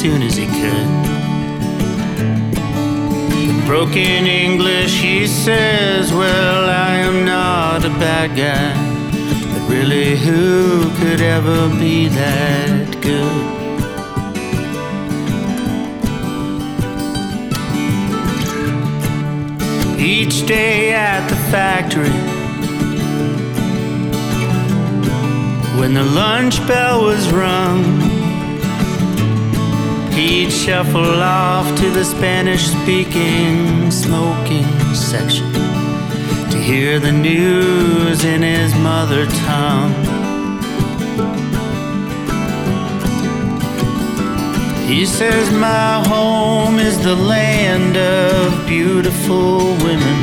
soon as he could. In broken English, he says, Well, I am not a bad guy. But really, who could ever be that good? each day at the factory. When the lunch bell was rung, he'd shuffle off to the Spanish speaking smoking section to hear the news in his mother tongue. He says, My home is the land of beautiful women.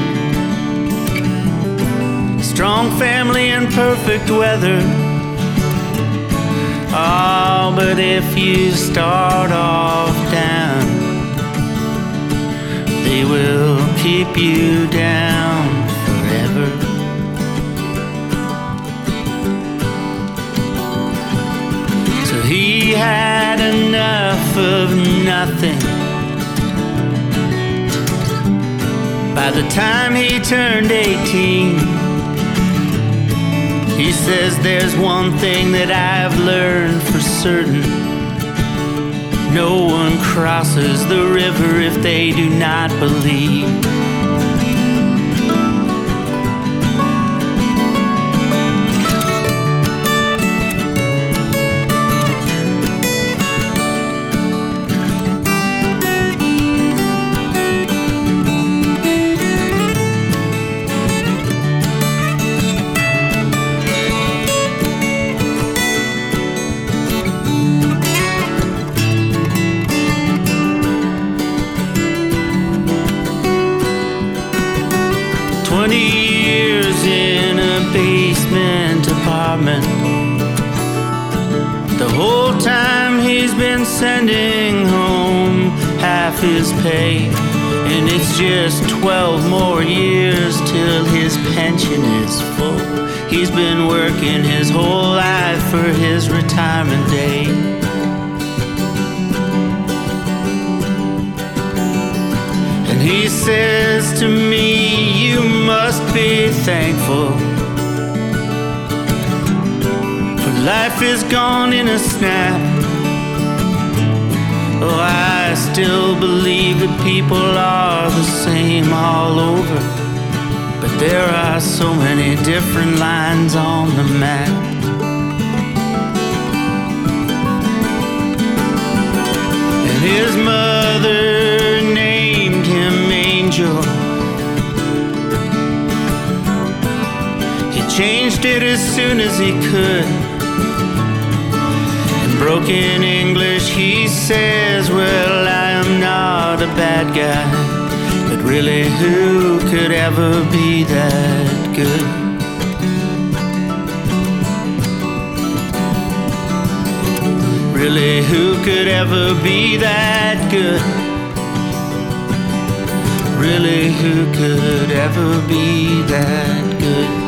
Strong family and perfect weather. Oh, but if you start off down, they will keep you down forever. So he had enough of nothing. By the time he turned 18, he says there's one thing that I've learned for certain. No one crosses the river if they do not believe. A snap. Oh, I still believe that people are the same all over. But there are so many different lines on the map. And his mother named him Angel. He changed it as soon as he could. In broken English, he says, Well, I am not a bad guy. But really, who could ever be that good? Really, who could ever be that good? Really, who could ever be that good?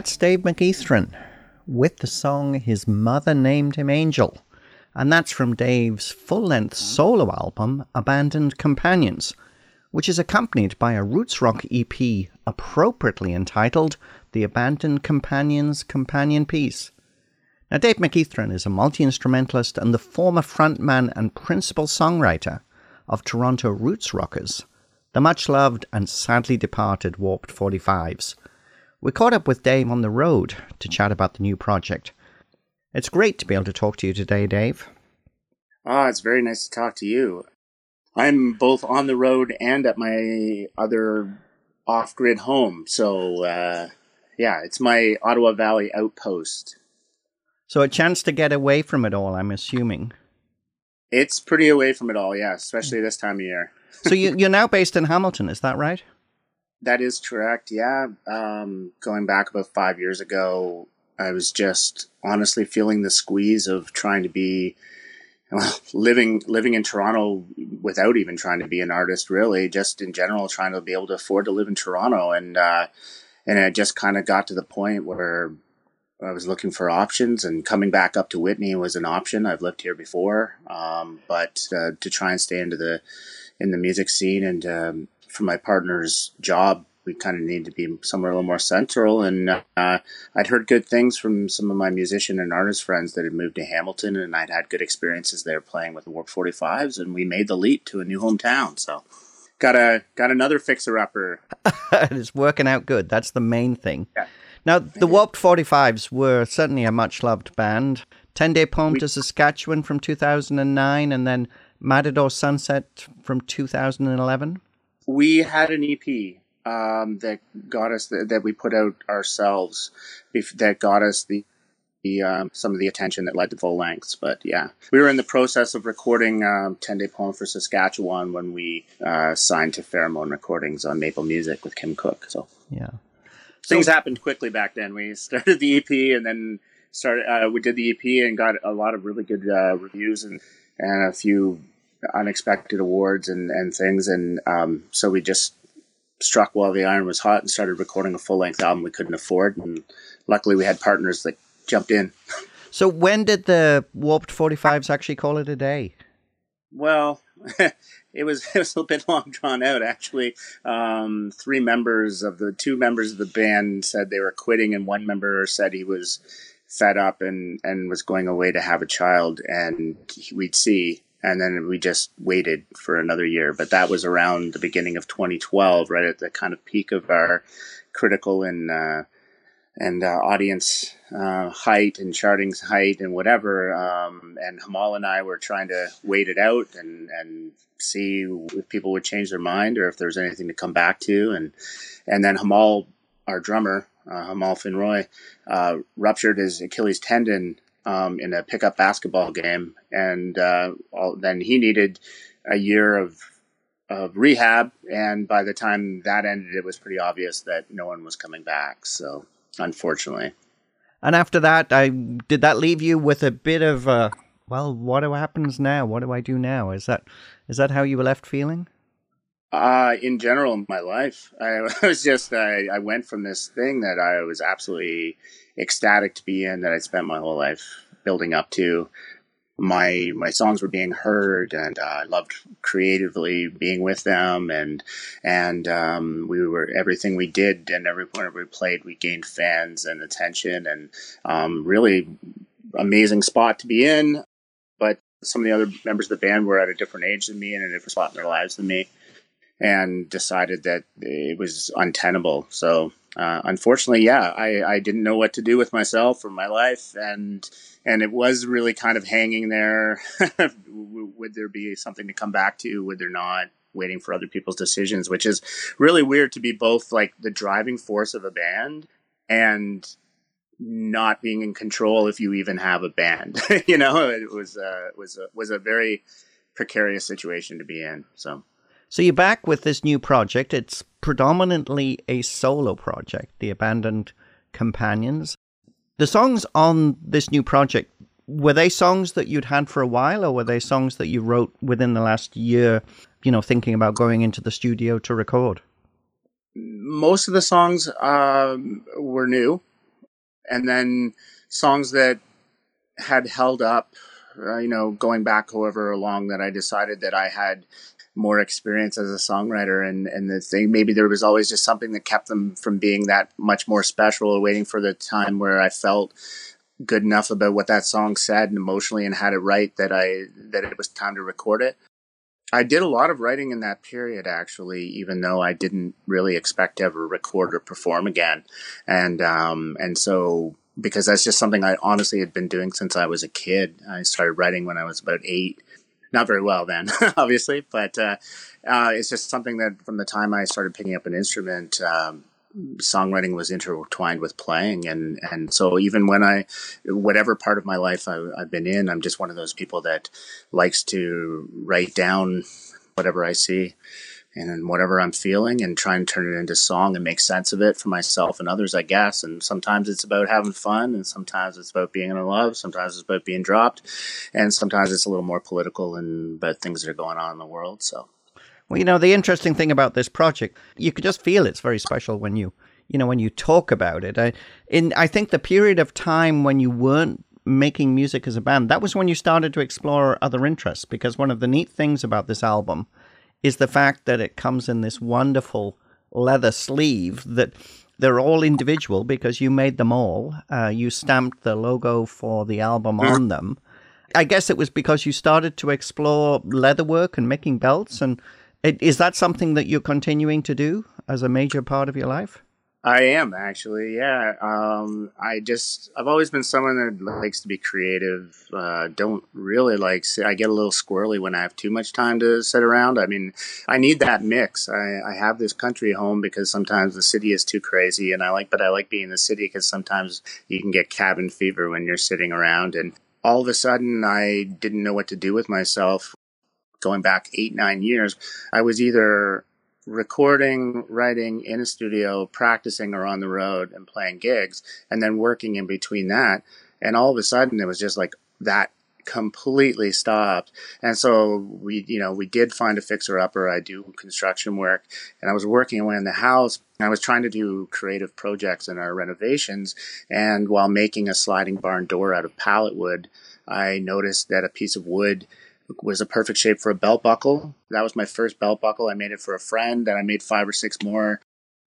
That's Dave McEachern with the song His Mother Named Him Angel. And that's from Dave's full length solo album, Abandoned Companions, which is accompanied by a roots rock EP appropriately entitled The Abandoned Companions Companion Piece. Now, Dave McEachern is a multi instrumentalist and the former frontman and principal songwriter of Toronto roots rockers, the much loved and sadly departed Warped 45s. We caught up with Dave on the road to chat about the new project. It's great to be able to talk to you today, Dave. Ah, it's very nice to talk to you. I'm both on the road and at my other off grid home. So, uh, yeah, it's my Ottawa Valley outpost. So, a chance to get away from it all, I'm assuming. It's pretty away from it all, yeah, especially this time of year. so, you, you're now based in Hamilton, is that right? That is correct. Yeah. Um, going back about five years ago, I was just honestly feeling the squeeze of trying to be well, living living in Toronto without even trying to be an artist, really, just in general, trying to be able to afford to live in Toronto, and uh, and it just kind of got to the point where I was looking for options, and coming back up to Whitney was an option. I've lived here before, um, but uh, to try and stay into the in the music scene and um, for my partner's job we kind of need to be somewhere a little more central. And uh, I'd heard good things from some of my musician and artist friends that had moved to Hamilton, and I'd had good experiences there playing with the Warped 45s, and we made the leap to a new hometown. So got a got another fixer upper. it's working out good. That's the main thing. Yeah. Now the Warped 45s were certainly a much loved band. Ten Day Poem we, to Saskatchewan from 2009, and then Matador Sunset from 2011. We had an EP um, that got us the, that we put out ourselves that got us the, the um, some of the attention that led to full lengths. But yeah, we were in the process of recording um, Ten Day Poem for Saskatchewan when we uh, signed to Pheromone Recordings on Maple Music with Kim Cook. So yeah, things so, happened quickly back then. We started the EP and then started. Uh, we did the EP and got a lot of really good uh, reviews and and a few unexpected awards and and things. And um, so we just struck while the iron was hot and started recording a full length album we couldn't afford. And luckily, we had partners that jumped in. So, when did the Warped 45s actually call it a day? Well, it was it was a bit long drawn out. Actually, um, three members of the two members of the band said they were quitting, and one member said he was fed up and and was going away to have a child, and we'd see and then we just waited for another year. But that was around the beginning of 2012, right at the kind of peak of our critical and uh, and uh, audience uh, height and charting height and whatever. Um, and Hamal and I were trying to wait it out and and see if people would change their mind or if there was anything to come back to. And and then Hamal, our drummer, uh, Hamal Finroy, uh, ruptured his Achilles tendon um, in a pickup basketball game, and uh, all, then he needed a year of of rehab. And by the time that ended, it was pretty obvious that no one was coming back. So, unfortunately. And after that, I did that leave you with a bit of uh, well, what happens now? What do I do now? Is that is that how you were left feeling? Uh, in general, my life, I was just I, I went from this thing that I was absolutely ecstatic to be in that I spent my whole life building up to. My my songs were being heard, and uh, I loved creatively being with them, and and um, we were everything we did and every point we played, we gained fans and attention, and um, really amazing spot to be in. But some of the other members of the band were at a different age than me and a different spot in their lives than me, and decided that it was untenable. So uh, unfortunately, yeah, I, I didn't know what to do with myself or my life, and and it was really kind of hanging there. Would there be something to come back to? Would there not? Waiting for other people's decisions, which is really weird to be both like the driving force of a band and not being in control if you even have a band. you know, it was uh, was a, was a very precarious situation to be in. So so you're back with this new project. It's predominantly a solo project, The Abandoned Companions. The songs on this new project, were they songs that you'd had for a while or were they songs that you wrote within the last year, you know, thinking about going into the studio to record? Most of the songs um, were new. And then songs that had held up, uh, you know, going back however long that I decided that I had more experience as a songwriter and and the thing maybe there was always just something that kept them from being that much more special or waiting for the time where I felt good enough about what that song said and emotionally and had it right that I that it was time to record it. I did a lot of writing in that period actually, even though I didn't really expect to ever record or perform again. And um and so because that's just something I honestly had been doing since I was a kid. I started writing when I was about eight not very well then, obviously, but uh, uh, it's just something that from the time I started picking up an instrument, um, songwriting was intertwined with playing, and and so even when I, whatever part of my life I, I've been in, I'm just one of those people that likes to write down whatever I see and whatever I'm feeling and try and turn it into song and make sense of it for myself and others, I guess. And sometimes it's about having fun, and sometimes it's about being in love, sometimes it's about being dropped, and sometimes it's a little more political and about things that are going on in the world. So. Well, you know, the interesting thing about this project, you could just feel it's very special when you, you know, when you talk about it. I, in I think the period of time when you weren't making music as a band, that was when you started to explore other interests. Because one of the neat things about this album is the fact that it comes in this wonderful leather sleeve that they're all individual because you made them all. Uh, you stamped the logo for the album mm-hmm. on them. I guess it was because you started to explore leatherwork and making belts. And it, is that something that you're continuing to do as a major part of your life? I am actually, yeah. Um, I just I've always been someone that likes to be creative. Uh, don't really like. I get a little squirrely when I have too much time to sit around. I mean, I need that mix. I, I have this country home because sometimes the city is too crazy, and I like, but I like being in the city because sometimes you can get cabin fever when you're sitting around. And all of a sudden, I didn't know what to do with myself. Going back eight nine years, I was either recording, writing in a studio, practicing or on the road and playing gigs, and then working in between that. And all of a sudden, it was just like that completely stopped. And so we, you know, we did find a fixer upper. I do construction work and I was working away in the house. I was trying to do creative projects in our renovations. And while making a sliding barn door out of pallet wood, I noticed that a piece of wood was a perfect shape for a belt buckle. That was my first belt buckle. I made it for a friend, and I made five or six more.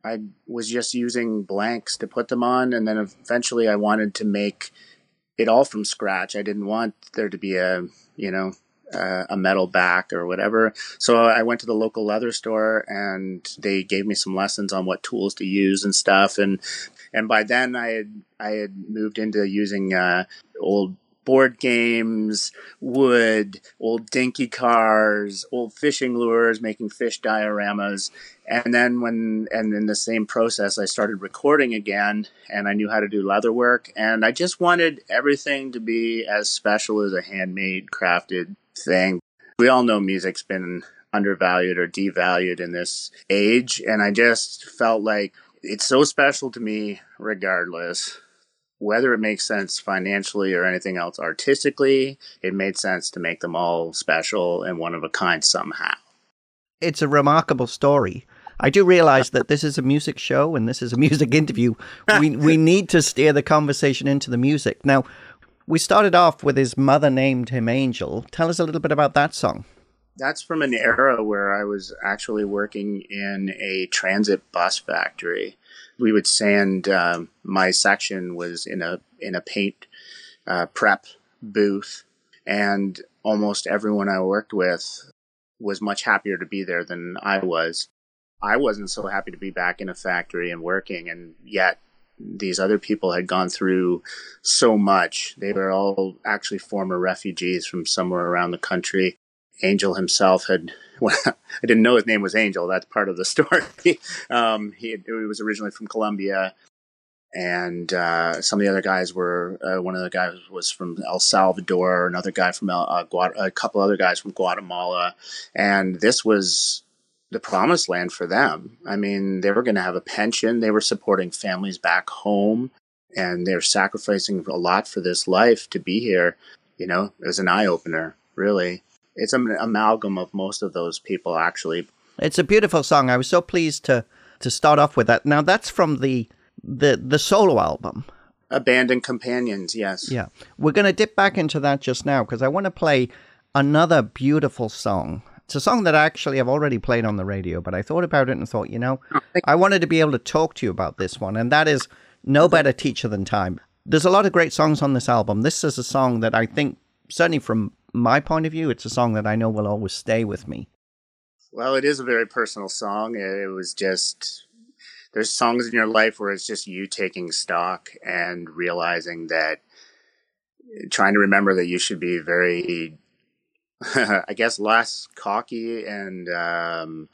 I was just using blanks to put them on, and then eventually I wanted to make it all from scratch. I didn't want there to be a, you know, uh, a metal back or whatever. So I went to the local leather store and they gave me some lessons on what tools to use and stuff. And and by then I had I had moved into using uh, old board games, wood, old dinky cars, old fishing lures, making fish dioramas. And then when, and in the same process, I started recording again and I knew how to do leather work. And I just wanted everything to be as special as a handmade, crafted thing. We all know music's been undervalued or devalued in this age. And I just felt like it's so special to me regardless whether it makes sense financially or anything else artistically, it made sense to make them all special and one of a kind somehow. It's a remarkable story. I do realize that this is a music show and this is a music interview. We we need to steer the conversation into the music. Now, we started off with his mother named him Angel. Tell us a little bit about that song. That's from an era where I was actually working in a transit bus factory we would sand. Um, my section was in a in a paint uh, prep booth, and almost everyone I worked with was much happier to be there than I was. I wasn't so happy to be back in a factory and working, and yet these other people had gone through so much. They were all actually former refugees from somewhere around the country. Angel himself had well, I didn't know his name was Angel. That's part of the story. um, he, he, was originally from Colombia, and uh, some of the other guys were. Uh, one of the guys was from El Salvador. Another guy from El, uh, a couple other guys from Guatemala, and this was the promised land for them. I mean, they were going to have a pension. They were supporting families back home, and they're sacrificing a lot for this life to be here. You know, it was an eye opener, really it's an amalgam of most of those people actually. It's a beautiful song. I was so pleased to to start off with that. Now that's from the the the solo album. Abandoned Companions, yes. Yeah. We're going to dip back into that just now because I want to play another beautiful song. It's a song that I actually I've already played on the radio, but I thought about it and thought, you know, oh, I wanted to be able to talk to you about this one, and that is No Better Teacher Than Time. There's a lot of great songs on this album. This is a song that I think, certainly from my point of view, it's a song that I know will always stay with me. Well, it is a very personal song. It was just there's songs in your life where it's just you taking stock and realizing that trying to remember that you should be very I guess less cocky and um,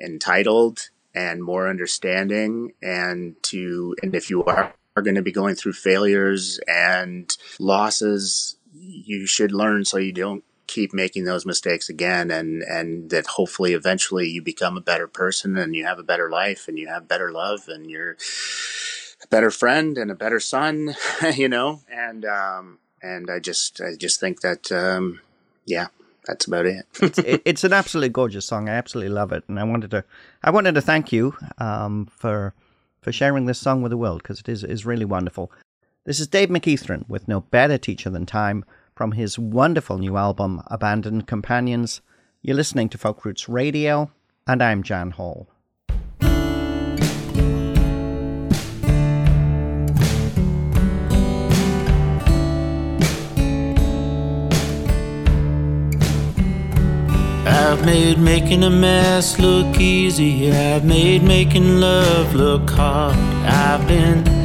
entitled and more understanding and to and if you are are going to be going through failures and losses you should learn so you don't keep making those mistakes again and and that hopefully eventually you become a better person and you have a better life and you have better love and you're a better friend and a better son you know and um and i just i just think that um yeah that's about it. it's, it, it's an absolutely gorgeous song. I absolutely love it, and I wanted to I wanted to thank you um, for for sharing this song with the world because it is is really wonderful. This is Dave McEachern with no better teacher than time from his wonderful new album, Abandoned Companions. You're listening to Folk Roots Radio, and I'm Jan Hall. I've made making a mess look easy. I've made making love look hard. I've been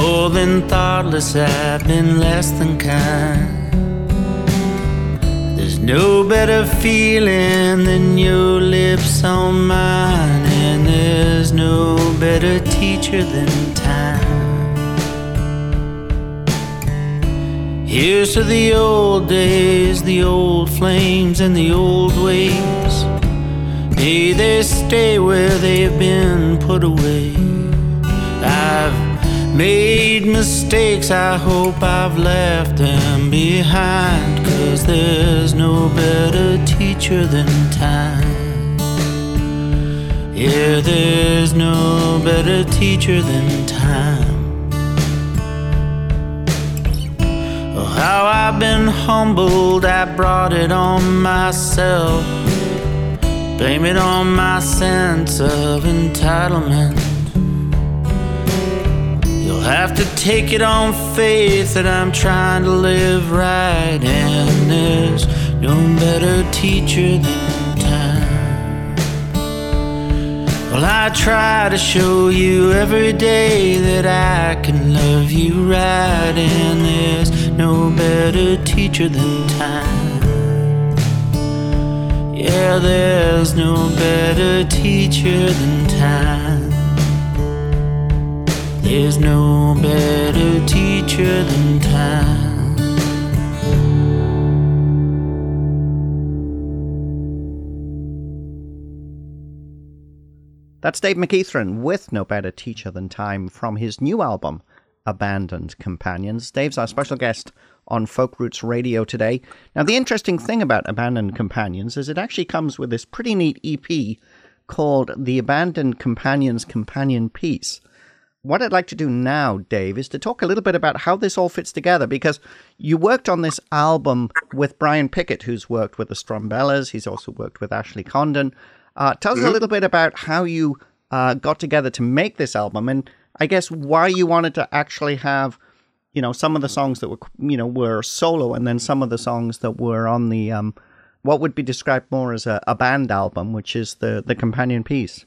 more than thoughtless, I've been less than kind. There's no better feeling than your lips on mine, and there's no better teacher than time. Here's to the old days, the old flames, and the old ways. May they stay where they've been put away. Made mistakes, I hope I've left them behind. Cause there's no better teacher than time. Yeah, there's no better teacher than time. Oh, how I've been humbled, I brought it on myself. Blame it on my sense of entitlement have to take it on faith that I'm trying to live right, and there's no better teacher than time. Well, I try to show you every day that I can love you right, and there's no better teacher than time. Yeah, there's no better teacher than time. There's no better teacher than time. That's Dave McEachern with No Better Teacher Than Time from his new album, Abandoned Companions. Dave's our special guest on Folk Roots Radio today. Now, the interesting thing about Abandoned Companions is it actually comes with this pretty neat EP called The Abandoned Companions Companion Piece what I'd like to do now, Dave, is to talk a little bit about how this all fits together because you worked on this album with Brian Pickett, who's worked with the Strumbellas. He's also worked with Ashley Condon. Uh, tell us mm-hmm. a little bit about how you uh, got together to make this album and I guess why you wanted to actually have, you know, some of the songs that were, you know, were solo and then some of the songs that were on the, um, what would be described more as a, a band album, which is the, the companion piece.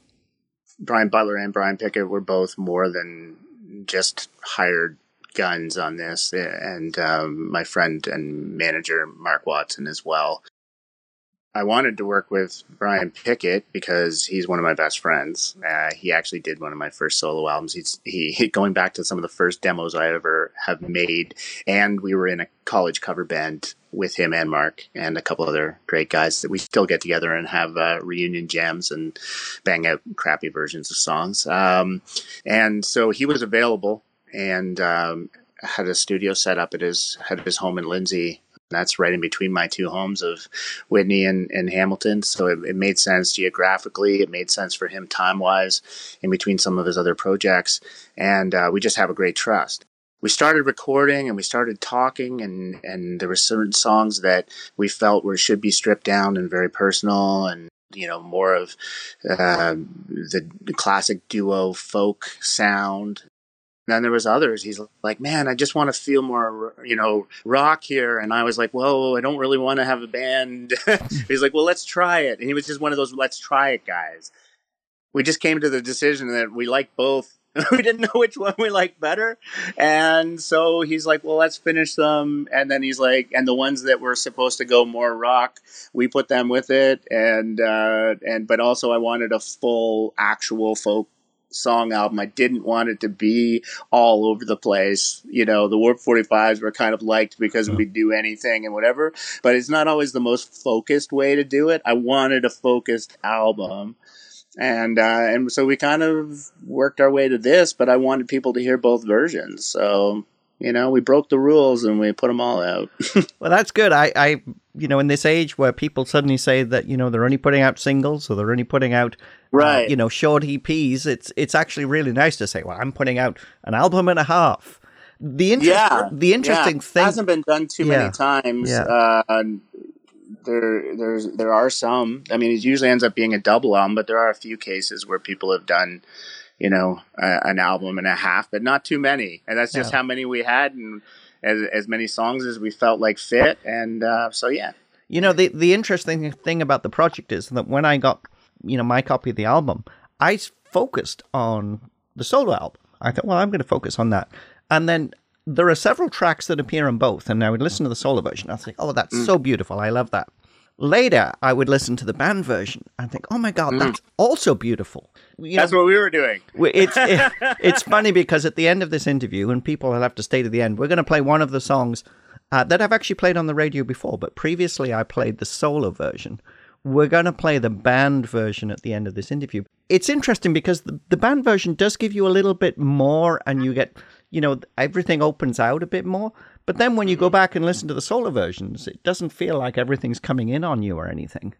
Brian Butler and Brian Pickett were both more than just hired guns on this, and um, my friend and manager Mark Watson as well. I wanted to work with Brian Pickett because he's one of my best friends. Uh, he actually did one of my first solo albums. He's he going back to some of the first demos I ever have made, and we were in a college cover band with him and Mark and a couple other great guys that we still get together and have uh, reunion jams and bang out crappy versions of songs. Um, and so he was available and um, had a studio set up at his had his home in Lindsay that's right in between my two homes of Whitney and, and Hamilton. So it, it made sense geographically. It made sense for him time wise in between some of his other projects. And uh, we just have a great trust. We started recording and we started talking, and, and there were certain songs that we felt were should be stripped down and very personal and you know more of uh, the classic duo folk sound then there was others. He's like, man, I just want to feel more, you know, rock here. And I was like, whoa, I don't really want to have a band. He's like, well, let's try it. And he was just one of those let's try it guys. We just came to the decision that we like both. we didn't know which one we liked better. And so he's like, well, let's finish them. And then he's like, and the ones that were supposed to go more rock, we put them with it. And, uh, and, but also I wanted a full actual folk song album. I didn't want it to be all over the place. You know, the Warped 45s were kind of liked because we do anything and whatever, but it's not always the most focused way to do it. I wanted a focused album. And uh, and so we kind of worked our way to this, but I wanted people to hear both versions. So you know, we broke the rules and we put them all out. well, that's good. I, I, you know, in this age where people suddenly say that you know they're only putting out singles or they're only putting out, uh, right, uh, you know, short EPs. It's it's actually really nice to say, well, I'm putting out an album and a half. The interest, yeah, the interesting yeah. thing hasn't been done too yeah. many times. Yeah. Uh, there, there's there are some. I mean, it usually ends up being a double album, but there are a few cases where people have done you know, an album and a half, but not too many. And that's just how many we had, and as as many songs as we felt like fit. And uh, so, yeah. You know, the the interesting thing about the project is that when I got, you know, my copy of the album, I focused on the solo album. I thought, well, I'm going to focus on that, and then there are several tracks that appear on both, and I would listen to the solo version. I like, oh, that's mm. so beautiful. I love that. Later, I would listen to the band version and think, "Oh my god, mm. that's also beautiful." You that's know, what we were doing. It's it, it's funny because at the end of this interview, and people will have to stay to the end, we're going to play one of the songs uh, that I've actually played on the radio before, but previously I played the solo version. We're going to play the band version at the end of this interview. It's interesting because the, the band version does give you a little bit more, and you get, you know, everything opens out a bit more. But then when you go back and listen to the solo versions, it doesn't feel like everything's coming in on you or anything.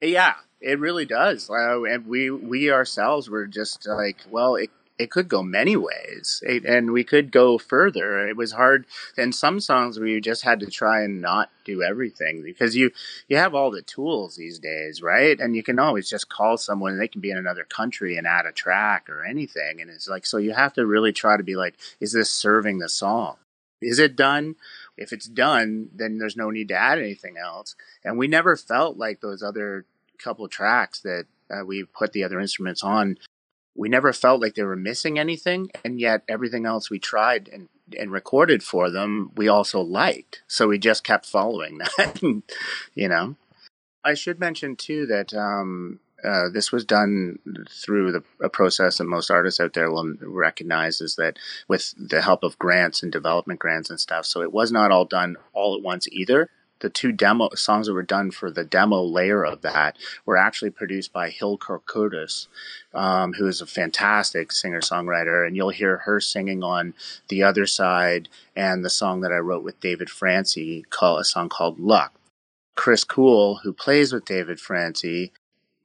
Yeah, it really does. Uh, and we we ourselves were just like, well, it it could go many ways, it, and we could go further. It was hard. And some songs we just had to try and not do everything because you you have all the tools these days, right? And you can always just call someone. They can be in another country and add a track or anything. And it's like so you have to really try to be like, is this serving the song? Is it done? If it's done, then there's no need to add anything else. And we never felt like those other couple tracks that uh, we put the other instruments on. We never felt like they were missing anything, and yet everything else we tried and and recorded for them, we also liked. So we just kept following that, you know. I should mention too that um, uh, this was done through the, a process that most artists out there will recognize is that with the help of grants and development grants and stuff. So it was not all done all at once either. The two demo songs that were done for the demo layer of that were actually produced by Hill Kourkoutis, um, who is a fantastic singer songwriter, and you'll hear her singing on the other side and the song that I wrote with David Francey, call a song called Luck. Chris Coole, who plays with David Francey,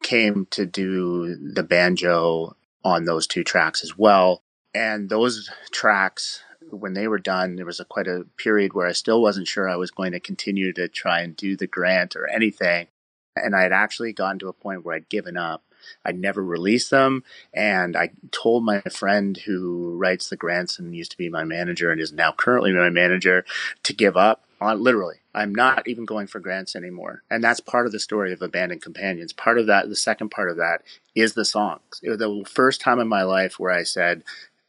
came to do the banjo on those two tracks as well. And those tracks, when they were done, there was a, quite a period where I still wasn't sure I was going to continue to try and do the grant or anything. And I had actually gotten to a point where I'd given up. I'd never released them. And I told my friend who writes the grants and used to be my manager and is now currently my manager to give up on literally. I'm not even going for grants anymore. And that's part of the story of Abandoned Companions. Part of that, the second part of that is the songs. It was the first time in my life where I said,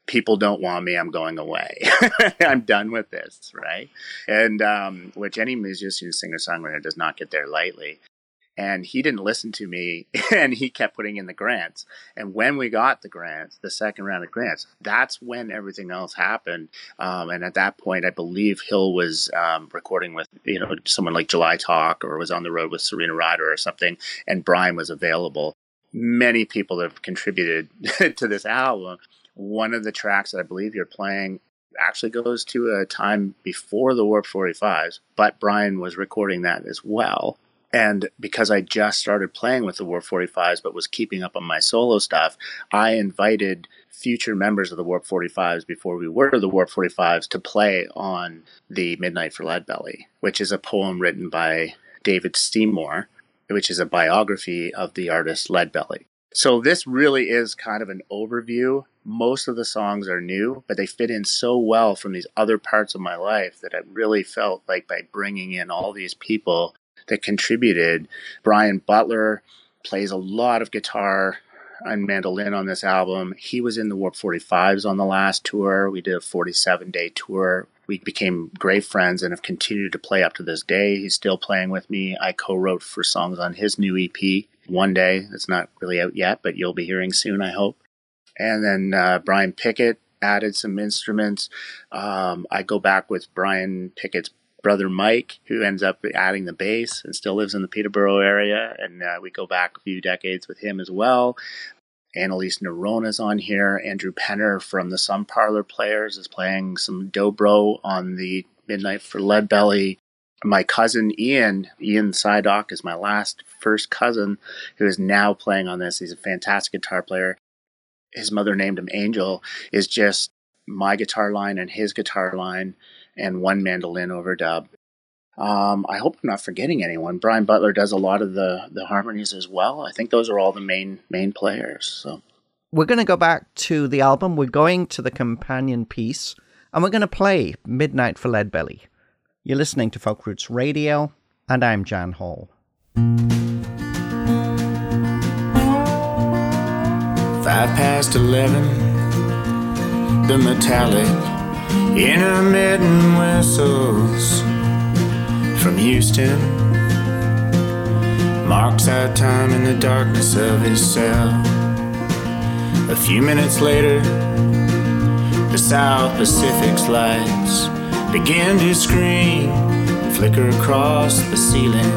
people don't want me i'm going away. I'm done with this right? And um, which any musician singer songwriter does not get there lightly. And he didn't listen to me and he kept putting in the grants. And when we got the grants the second round of grants that's when everything else happened. Um, and at that point i believe hill was um, recording with you know someone like july talk or was on the road with serena ryder or something and brian was available. Many people have contributed to this album one of the tracks that i believe you're playing actually goes to a time before the warped 45s but brian was recording that as well and because I just started playing with the Warped 45s but was keeping up on my solo stuff, I invited future members of the Warped 45s before we were the Warped 45s to play on the Midnight for Leadbelly, which is a poem written by David Seymour, which is a biography of the artist Leadbelly. So this really is kind of an overview. Most of the songs are new, but they fit in so well from these other parts of my life that I really felt like by bringing in all these people that contributed. Brian Butler plays a lot of guitar and mandolin on this album. He was in the Warped 45s on the last tour. We did a 47 day tour. We became great friends and have continued to play up to this day. He's still playing with me. I co wrote for songs on his new EP, One Day. It's not really out yet, but you'll be hearing soon, I hope. And then uh, Brian Pickett added some instruments. Um, I go back with Brian Pickett's brother Mike, who ends up adding the bass and still lives in the Peterborough area. And uh, we go back a few decades with him as well. Annalise Nerona's on here. Andrew Penner from the Sunparlour Players is playing some dobro on the Midnight for Leadbelly. My cousin Ian, Ian Sidock, is my last first cousin who is now playing on this. He's a fantastic guitar player. His mother named him Angel, is just my guitar line and his guitar line and one mandolin overdub. Um, I hope I'm not forgetting anyone. Brian Butler does a lot of the the harmonies as well. I think those are all the main main players. So we're going to go back to the album. We're going to the companion piece, and we're going to play Midnight for Leadbelly. You're listening to Folk Roots Radio, and I'm Jan Hall. Five past eleven, the metallic intermittent whistles from Houston marks our time in the darkness of his cell. A few minutes later, the South Pacific's lights begin to scream and flicker across the ceiling.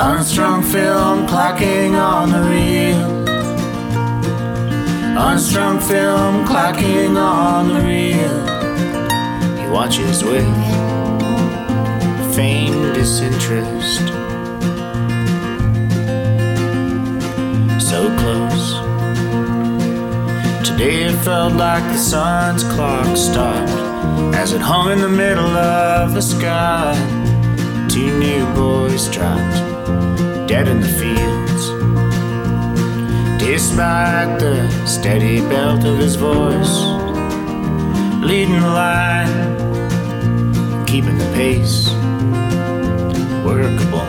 Unstrung film clacking on the reel. Unstrung film clocking on the reel. He watches with feigned disinterest. So close. Today it felt like the sun's clock stopped as it hung in the middle of the sky. Two new boys dropped, dead in the fields. Despite the steady belt of his voice, leading the line, keeping the pace workable.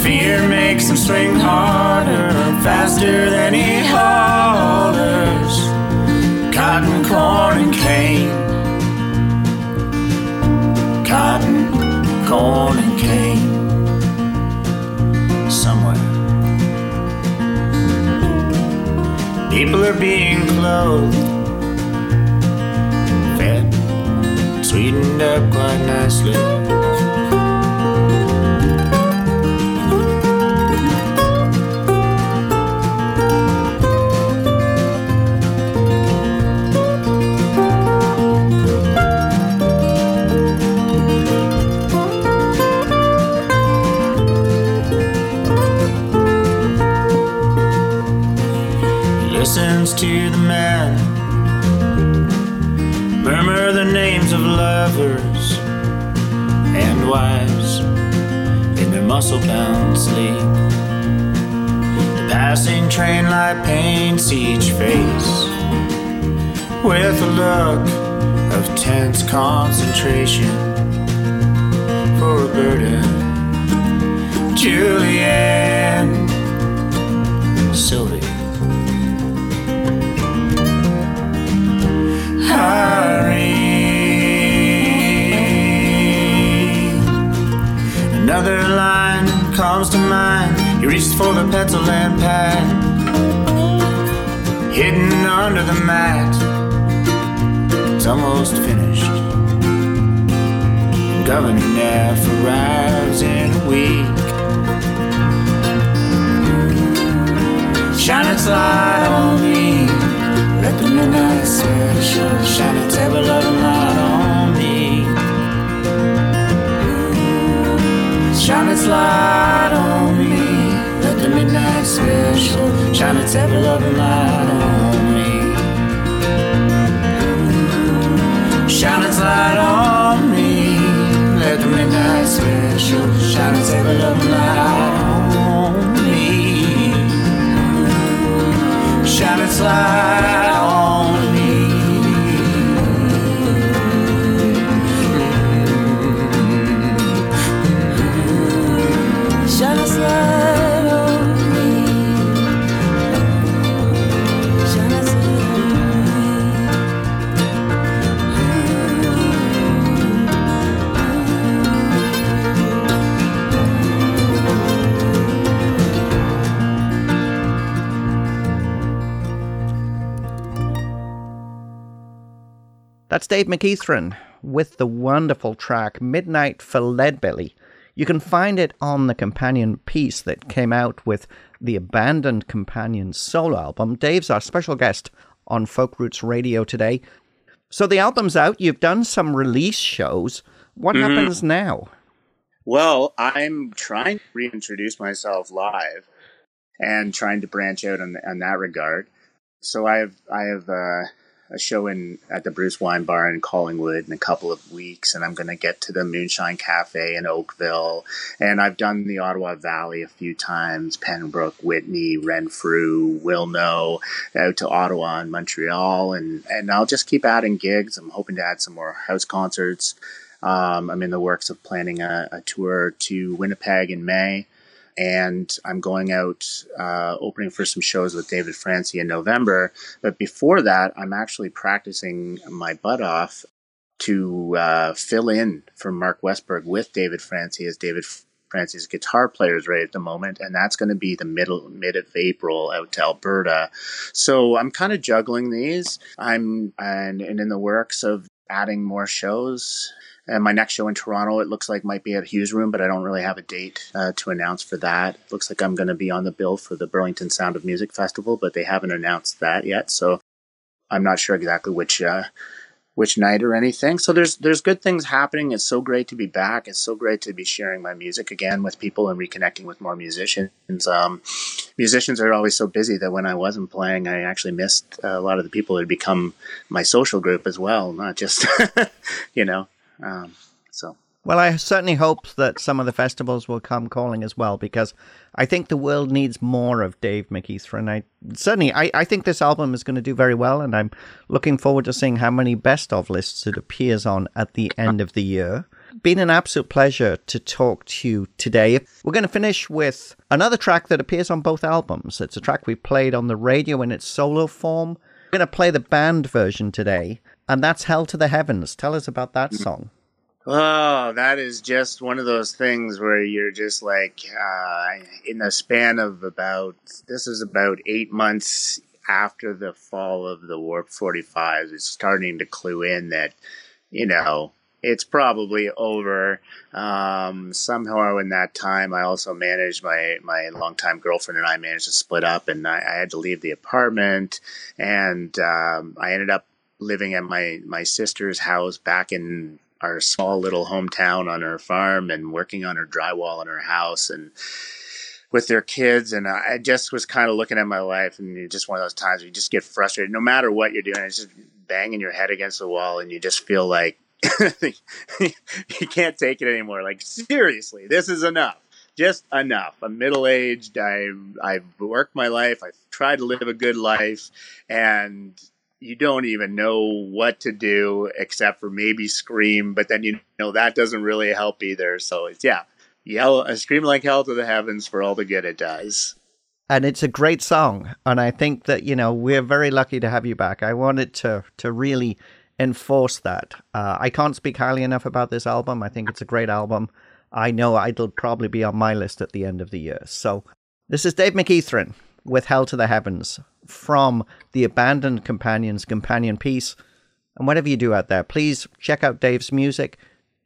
Fear makes him swing harder, faster than he hollers. Cotton, corn, and cane. Cotton, corn, and cane. People are being clothed, fed, sweetened up quite nicely. Lovers and wives in their muscle bound sleep. The passing train light paints each face with a look of tense concentration for Roberta, Julianne, Sylvie. Another line comes to mind. He reaches for the pencil and pad, hidden under the mat. It's almost finished. Governor Neff arrives in a week. Shine its light on me. Let the midnight special shine its ever loving light on Shine its light on me. Let the midnight special shine its ever loving light on me. Shine its light on me. Let the midnight special shine its ever loving light on me. Shine its light. That's Dave McEachern with the wonderful track Midnight for Leadbelly. You can find it on the companion piece that came out with the Abandoned Companions solo album. Dave's our special guest on Folk Roots Radio today. So the album's out. You've done some release shows. What mm-hmm. happens now? Well, I'm trying to reintroduce myself live and trying to branch out in, in that regard. So I have I have uh, a show in at the Bruce Wine Bar in Collingwood in a couple of weeks, and I'm going to get to the Moonshine Cafe in Oakville, and I've done the Ottawa Valley a few times, Pembroke, Whitney, Renfrew, Wilno, out to Ottawa and Montreal, and and I'll just keep adding gigs. I'm hoping to add some more house concerts. Um, I'm in the works of planning a, a tour to Winnipeg in May and I'm going out uh, opening for some shows with David Francey in November. But before that, I'm actually practicing my butt off to uh, fill in for Mark Westberg with David Francey as David Francey's guitar player is right at the moment, and that's going to be the middle mid of April out to Alberta. So I'm kind of juggling these. I'm and, and in the works of adding more shows and my next show in Toronto, it looks like might be at Hugh's Room, but I don't really have a date uh, to announce for that. It looks like I'm going to be on the bill for the Burlington Sound of Music Festival, but they haven't announced that yet, so I'm not sure exactly which uh, which night or anything. So there's there's good things happening. It's so great to be back. It's so great to be sharing my music again with people and reconnecting with more musicians. Um, musicians are always so busy that when I wasn't playing, I actually missed a lot of the people that had become my social group as well, not just you know um, so. Well, I certainly hope that some of the festivals will come calling as well, because I think the world needs more of Dave McEachern. I certainly, I, I think this album is going to do very well, and I'm looking forward to seeing how many best of lists it appears on at the end of the year. Been an absolute pleasure to talk to you today. We're going to finish with another track that appears on both albums. It's a track we played on the radio in its solo form. We're going to play the band version today and that's Hell to the Heavens. Tell us about that mm. song. Oh, that is just one of those things where you're just like, uh, in the span of about, this is about eight months after the fall of the Warped 45s, it's starting to clue in that, you know, it's probably over. Um, somehow in that time, I also managed my my longtime girlfriend and I managed to split up, and I, I had to leave the apartment, and um, I ended up living at my my sister's house back in our small little hometown on her farm and working on her drywall in her house and with their kids. And I just was kind of looking at my life and just one of those times where you just get frustrated. No matter what you're doing it's just banging your head against the wall and you just feel like you can't take it anymore. Like seriously this is enough. Just enough. I'm middle-aged. I i've worked my life. I've tried to live a good life. And you don't even know what to do except for maybe scream, but then you know that doesn't really help either. So it's yeah, yell, uh, scream like hell to the heavens for all the good it does. And it's a great song, and I think that you know we're very lucky to have you back. I wanted to to really enforce that. Uh, I can't speak highly enough about this album. I think it's a great album. I know it'll probably be on my list at the end of the year. So this is Dave McEachern with Hell to the Heavens from the Abandoned Companions companion piece. And whatever you do out there, please check out Dave's music,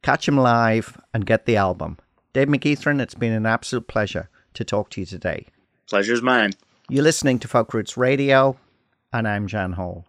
catch him live, and get the album. Dave McEachern, it's been an absolute pleasure to talk to you today. Pleasure's mine. You're listening to Folk Roots Radio, and I'm Jan Hall.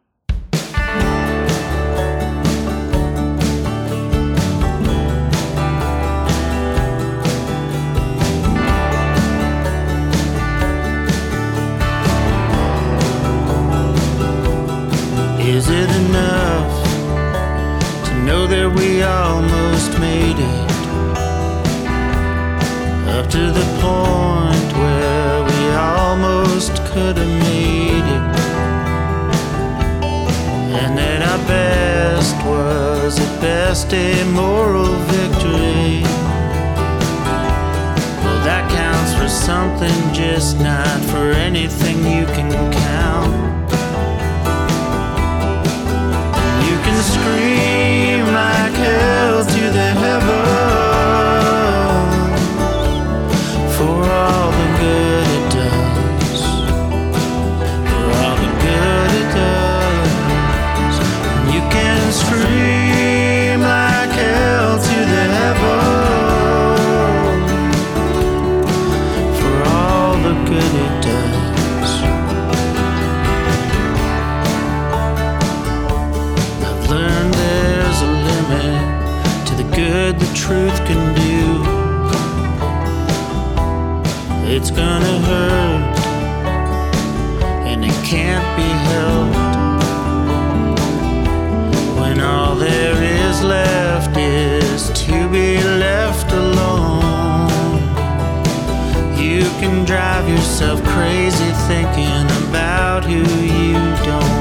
truth can do. It's gonna hurt, and it can't be helped. When all there is left is to be left alone, you can drive yourself crazy thinking about who you don't.